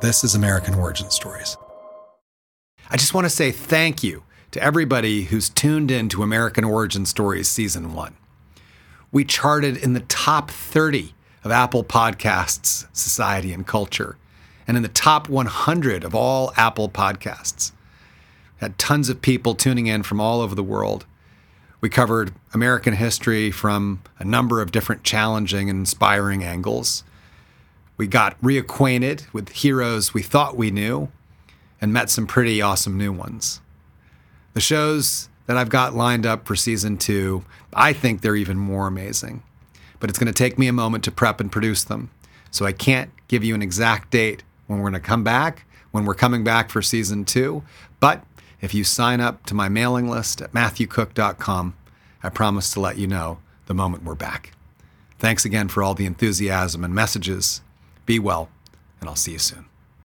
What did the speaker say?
This is American Origin Stories. I just want to say thank you to everybody who's tuned in to American Origin Stories Season 1. We charted in the top 30 of Apple Podcasts, Society and Culture, and in the top 100 of all Apple podcasts. Had tons of people tuning in from all over the world. We covered American history from a number of different challenging and inspiring angles. We got reacquainted with heroes we thought we knew and met some pretty awesome new ones. The shows that I've got lined up for season two, I think they're even more amazing. But it's going to take me a moment to prep and produce them. So I can't give you an exact date when we're going to come back, when we're coming back for season two. But if you sign up to my mailing list at MatthewCook.com, I promise to let you know the moment we're back. Thanks again for all the enthusiasm and messages. Be well, and I'll see you soon.